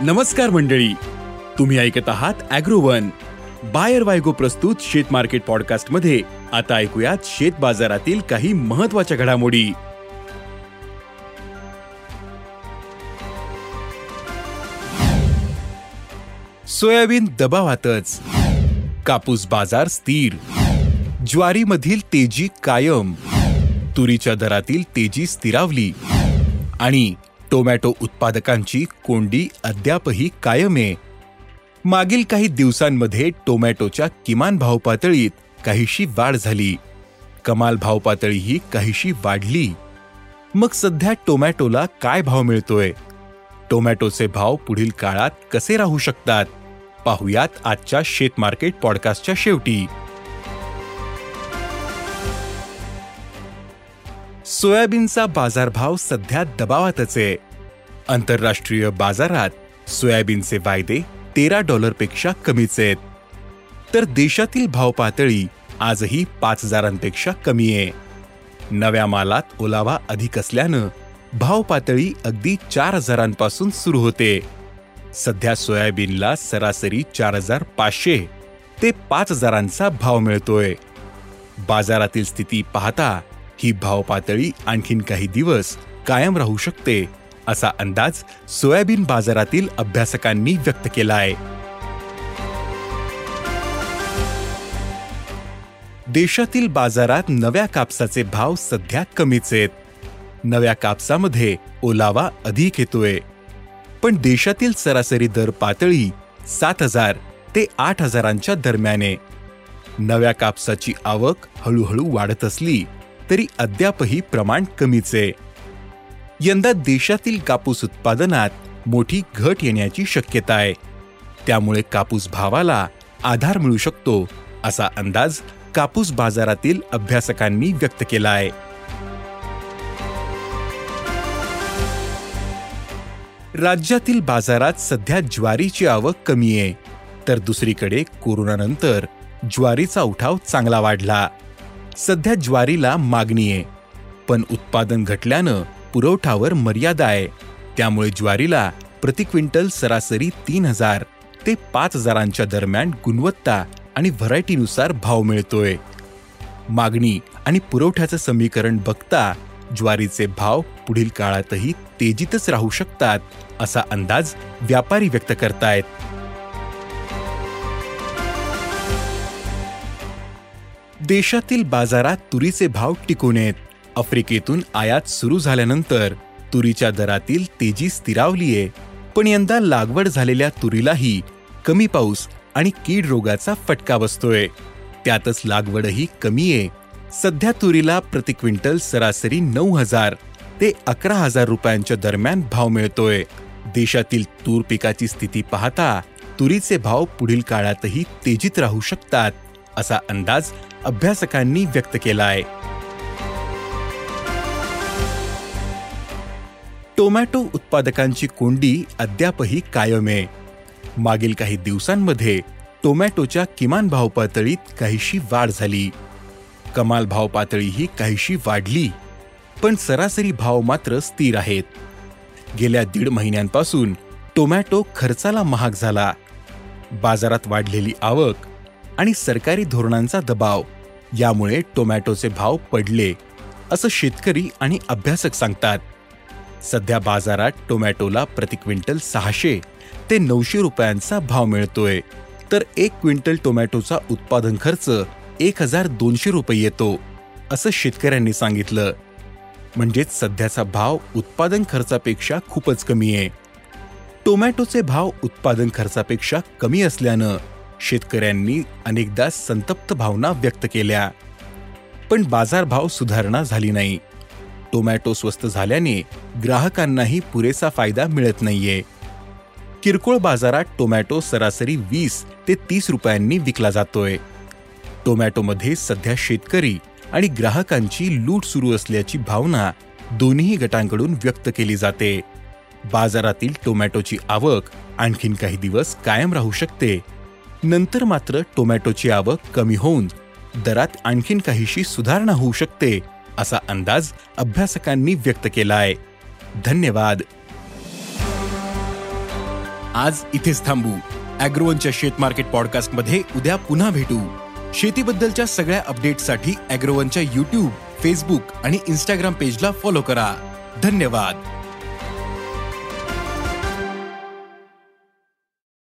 नमस्कार मंडळी. तुम्ही ऐकत आहात अॅग्रोवन. बायर वायगो प्रस्तुत शेत मार्केट पॉडकास्टमध्ये आता ऐकूयात शेत बाजारातील काही महत्त्वाच्या घडामोडी. सोयाबीन दबावातच. कापूस बाजार स्थिर. ज्वारीमधील तेजी कायम. तुरीच्या दरातील तेजी स्थिरावली. आणि टोमॅटो उत्पादकांची कोंडी अद्यापही कायम आहे. मागील काही दिवसांमध्ये टोमॅटोच्या किमान भाव पातळीत काहीशी वाढ झाली. कमाल भाव पातळीही काहीशी वाढली. मग सध्या टोमॅटोला काय भाव मिळतोय? टोमॅटोचे भाव पुढील काळात कसे राहू शकतात? पाहुयात आजच्या शेत मार्केट पॉडकास्टच्या शेवटी. सोयाबीनचा बाजारभाव सध्या दबावातच आहे. आंतरराष्ट्रीय बाजारात सोयाबीनचे वायदे तेरा डॉलरपेक्षा कमीच आहेत. तर देशातील भाव पातळी आजही पाच हजारांपेक्षा कमी आहे. नव्या मालात ओलावा अधिक असल्यानं भाव पातळी अगदी चार हजारांपासून सुरू होते. सध्या सोयाबीनला सरासरी चार हजार पाचशे ते पाच हजारांचा भाव मिळतोय. बाजारातील स्थिती पाहता ही भाव पातळी आणखीन काही दिवस कायम राहू शकते. असा अंदाज सोयाबीन बाजारातील अभ्यासकांनी व्यक्त केला आहे. देशातील बाजारात नव्या कापसाचे भाव सध्या कमीच आहेत. नव्या कापसामध्ये ओलावा अधिक येतोय. पण देशातील सरासरी दर पातळी सात हजार ते आठ हजारांच्या दरम्याने. नव्या कापसाची आवक हळूहळू वाढत असली तरी अद्यापही प्रमाण कमीच आहे. यंदा देशातील कापूस उत्पादनात मोठी घट येण्याची शक्यता आहे. त्यामुळे कापूस भावाला आधार मिळू शकतो असा अंदाज कापूस बाजारातील अभ्यासकांनी व्यक्त केला आहे. राज्यातील बाजारात सध्या ज्वारीची आवक कमी आहे तर दुसरीकडे कोरोनानंतर ज्वारीचा उठाव चांगला वाढला. सध्या ज्वारीला मागणी आहे पण उत्पादन घटल्यानं पुरवठावर मर्यादा आहे. त्यामुळे ज्वारीला प्रति क्विंटल सरासरी तीन हजार ते पाच हजारांच्या दरम्यान गुणवत्ता आणि व्हरायटीनुसार भाव मिळतोय. मागणी आणि पुरवठ्याचं समीकरण बघता ज्वारीचे भाव पुढील काळातही तेजीतच राहू शकतात असा अंदाज व्यापारी व्यक्त करतायत. देशातील बाजारात तुरीचे भाव टिकून आहेत. आफ्रिकेतून आयात सुरू झाल्यानंतर तुरीच्या दरातील तेजी स्थिरावलीये पण यंदा लागवड झालेल्या तुरीलाही कमी पाऊस आणि कीड रोगाचा फटका बसतोय. त्यातच लागवडही कमी आहे. सध्या तुरीला प्रति क्विंटल सरासरी नऊ हजार ते अकरा हजार रुपयांच्या दरम्यान भाव मिळतोय. देशातील तूर पिकाची स्थिती पाहता तुरीचे भाव पुढील काळातही तेजीत राहू शकतात असा अंदाज अभ्यासकांनी व्यक्त केला आहे टोमॅटो उत्पादकांची कोंडी अद्यापही कायम आहे मागील काही दिवसांमध्ये टोमॅटोच्या किमान भाव पातळीत काहीशी वाढ झाली. कमाल भाव पातळीही काहीशी वाढली पण सरासरी भाव मात्र स्थिर आहेत. गेल्या दीड महिन्यांपासून टोमॅटो खर्चाला महाग झाला. बाजारात वाढलेली आवक आणि सरकारी धोरणांचा दबाव यामुळे टोमॅटोचे भाव पडले असं शेतकरी आणि अभ्यासक सांगतात. सध्या बाजारात टोमॅटोला प्रति क्विंटल सहाशे ते नऊशे रुपयांचा भाव मिळतोय. तर एक क्विंटल टोमॅटोचा उत्पादन खर्च एक हजार दोनशे रुपये येतो असं शेतकऱ्यांनी सांगितलं. म्हणजेच सध्याचा भाव उत्पादन खर्चापेक्षा खूपच कमी आहे. टोमॅटोचे भाव उत्पादन खर्चापेक्षा कमी असल्यानं शेतकऱ्यांनी अनेकदा संतप्त भावना व्यक्त केल्या. पण बाजारभाव सुधारणा झाली नाही. टोमॅटो स्वस्त झाल्याने ग्राहकांनाही पुरेसा फायदा मिळत नाहीये. किरकोळ बाजारात टोमॅटो सरासरी वीस ते तीस रुपयांनी विकला जातोय. टोमॅटोमध्ये सध्या शेतकरी आणि ग्राहकांची लूट सुरू असल्याची भावना दोन्ही गटांकडून व्यक्त केली जाते. बाजारातील टोमॅटोची आवक आणखीन काही दिवस कायम राहू शकते. नंतर मात्र टोमॅटोची आवक कमी होऊन दरात आणखीन काहीशी सुधारणा होऊ शकते असा अंदाज अभ्यासकांनी व्यक्त केला आहे धन्यवाद. आज इथेच थांबू. अॅग्रोवनच्या शेत मार्केट पॉडकास्टमध्ये उद्या पुन्हा भेटू. शेतीबद्दलच्या सगळ्या अपडेटसाठी अॅग्रोवनच्या युट्यूब फेसबुक आणि इन्स्टाग्राम पेजला फॉलो करा. धन्यवाद.